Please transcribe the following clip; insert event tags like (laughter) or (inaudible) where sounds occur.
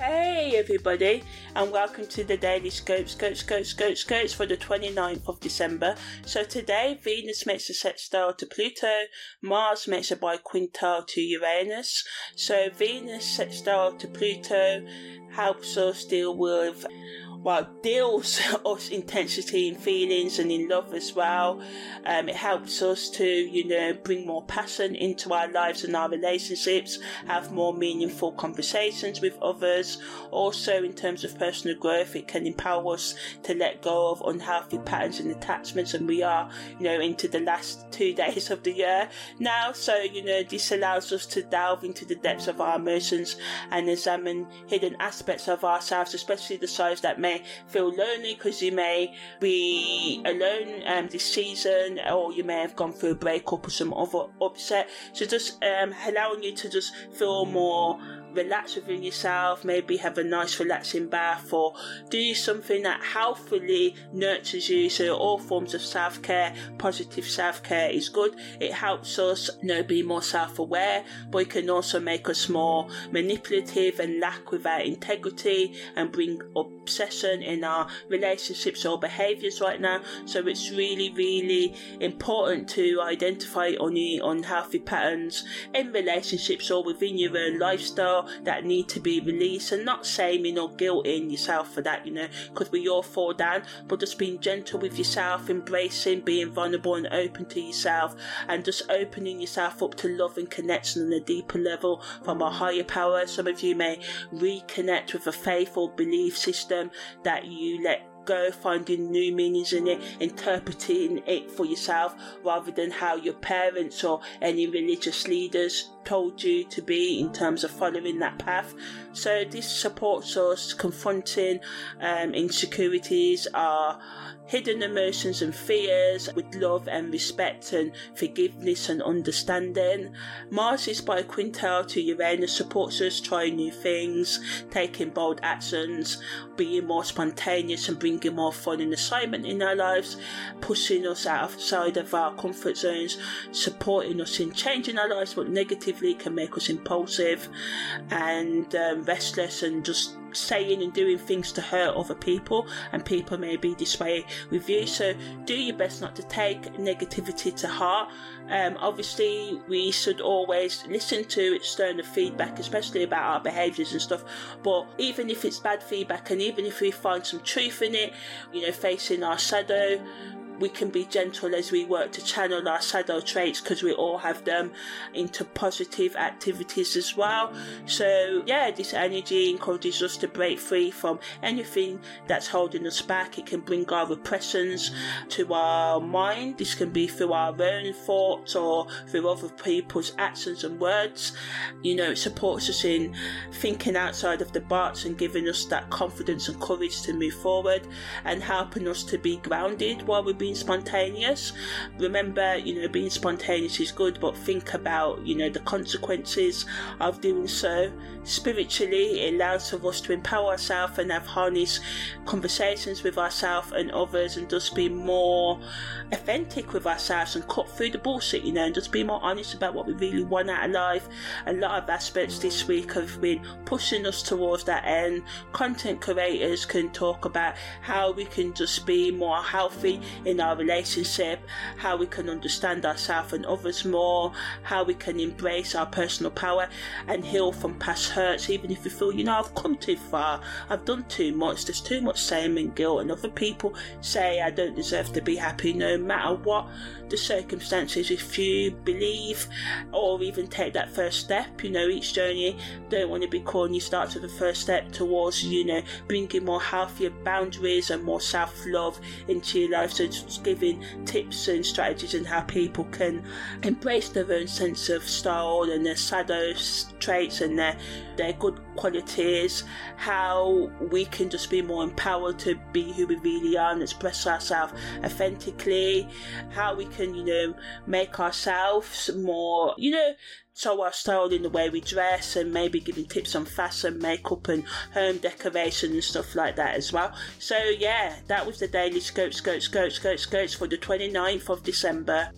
Hey everybody, and welcome to the Daily Scope, Scope, Scope, Scope, Scopes for the 29th of December. So today, Venus makes a sextile to Pluto, Mars makes a biquintile to Uranus. So Venus sextile to Pluto helps us deal with well, deals (laughs) us intensity in feelings and in love as well. Um, it helps us to, you know, bring more passion into our lives and our relationships, have more meaningful conversations with others. Also, in terms of personal growth, it can empower us to let go of unhealthy patterns and attachments. And we are, you know, into the last (laughs) two days of the year now. So, you know, this allows us to delve into the depths of our emotions and examine hidden aspects of ourselves, especially the sides that may may feel lonely because you may be alone um, this season, or you may have gone through a breakup or some other upset. So just um, allowing you to just feel more relax within yourself, maybe have a nice relaxing bath or do something that healthfully nurtures you. So all forms of self-care, positive self-care is good. It helps us you know be more self-aware, but it can also make us more manipulative and lack without integrity and bring obsession in our relationships or behaviors right now. So it's really, really important to identify any unhealthy patterns in relationships or within your own lifestyle that need to be released and not shaming or guilting yourself for that, you know, because we all fall down, but just being gentle with yourself, embracing, being vulnerable and open to yourself, and just opening yourself up to love and connection on a deeper level from a higher power. Some of you may reconnect with a faith or belief system that you let go finding new meanings in it, interpreting it for yourself rather than how your parents or any religious leaders told you to be in terms of following that path. So this supports us confronting um, insecurities, our hidden emotions and fears with love and respect and forgiveness and understanding. Mars is biquintile to Uranus supports us trying new things, taking bold actions, being more spontaneous and bringing more fun and excitement in our lives, pushing us outside of our comfort zones, supporting us in changing our lives, but negatively can make us impulsive and um, restless and just saying and doing things to hurt other people, and people may be way with you. So do your best not to take negativity to heart. Um, obviously, we should always listen to external feedback, especially about our behaviours and stuff. But even if it's bad feedback, and even if we find some truth in it, you know, facing our shadow, we can be gentle as we work to channel our shadow traits because we all have them into positive activities as well. So, yeah, this energy encourages us to break free from anything that's holding us back. It can bring our repressions to our mind. This can be through our own thoughts or through other people's actions and words. You know, it supports us in thinking outside of the box and giving us that confidence and courage to move forward and helping us to be grounded while we're being being spontaneous. Remember, you know, being spontaneous is good, but think about, you know, the consequences of doing so. Spiritually, it allows for us to empower ourselves and have honest conversations with ourselves and others and just be more authentic with ourselves and cut through the bullshit, you know, and just be more honest about what we really want out of life. A lot of aspects this week have been pushing us towards that end. Content creators can talk about how we can just be more healthy in our relationship, how we can understand ourselves and others more, how we can embrace our personal power and heal from past hurts, even if we feel, you know, I've come too far, I've done too much, there's too much shame and guilt, and other people say I don't deserve to be happy no matter what the circumstances. If you believe or even take that first step, you know, each journey, don't want to be corny, start with the first step towards, you know, bringing more healthier boundaries and more self love into your life. So giving tips and strategies and how people can embrace their own sense of style and their shadow traits and their their good qualities, how we can just be more empowered to be who we really are and express ourselves authentically, how we can, you know, make ourselves more, you know, so our style in the way we dress and maybe giving tips on fashion, makeup and home decoration and stuff like that as well. So yeah, that was the daily scope, scope, scope, scope, scopes for the 29th of December.